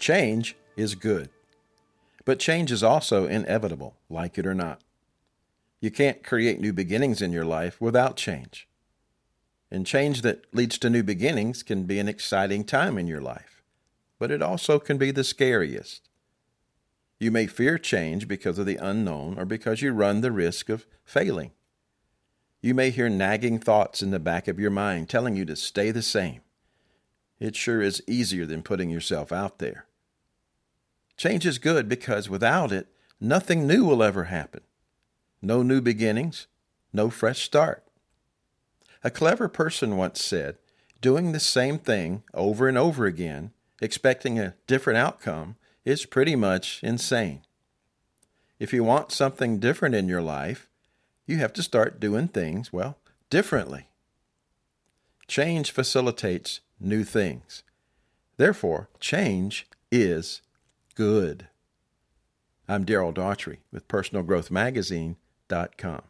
Change is good. But change is also inevitable, like it or not. You can't create new beginnings in your life without change. And change that leads to new beginnings can be an exciting time in your life, but it also can be the scariest. You may fear change because of the unknown or because you run the risk of failing. You may hear nagging thoughts in the back of your mind telling you to stay the same. It sure is easier than putting yourself out there. Change is good because without it, nothing new will ever happen. No new beginnings, no fresh start. A clever person once said, doing the same thing over and over again, expecting a different outcome, is pretty much insane. If you want something different in your life, you have to start doing things, well, differently. Change facilitates new things. Therefore, change is good. I'm Daryl Daughtry with PersonalGrowthMagazine.com.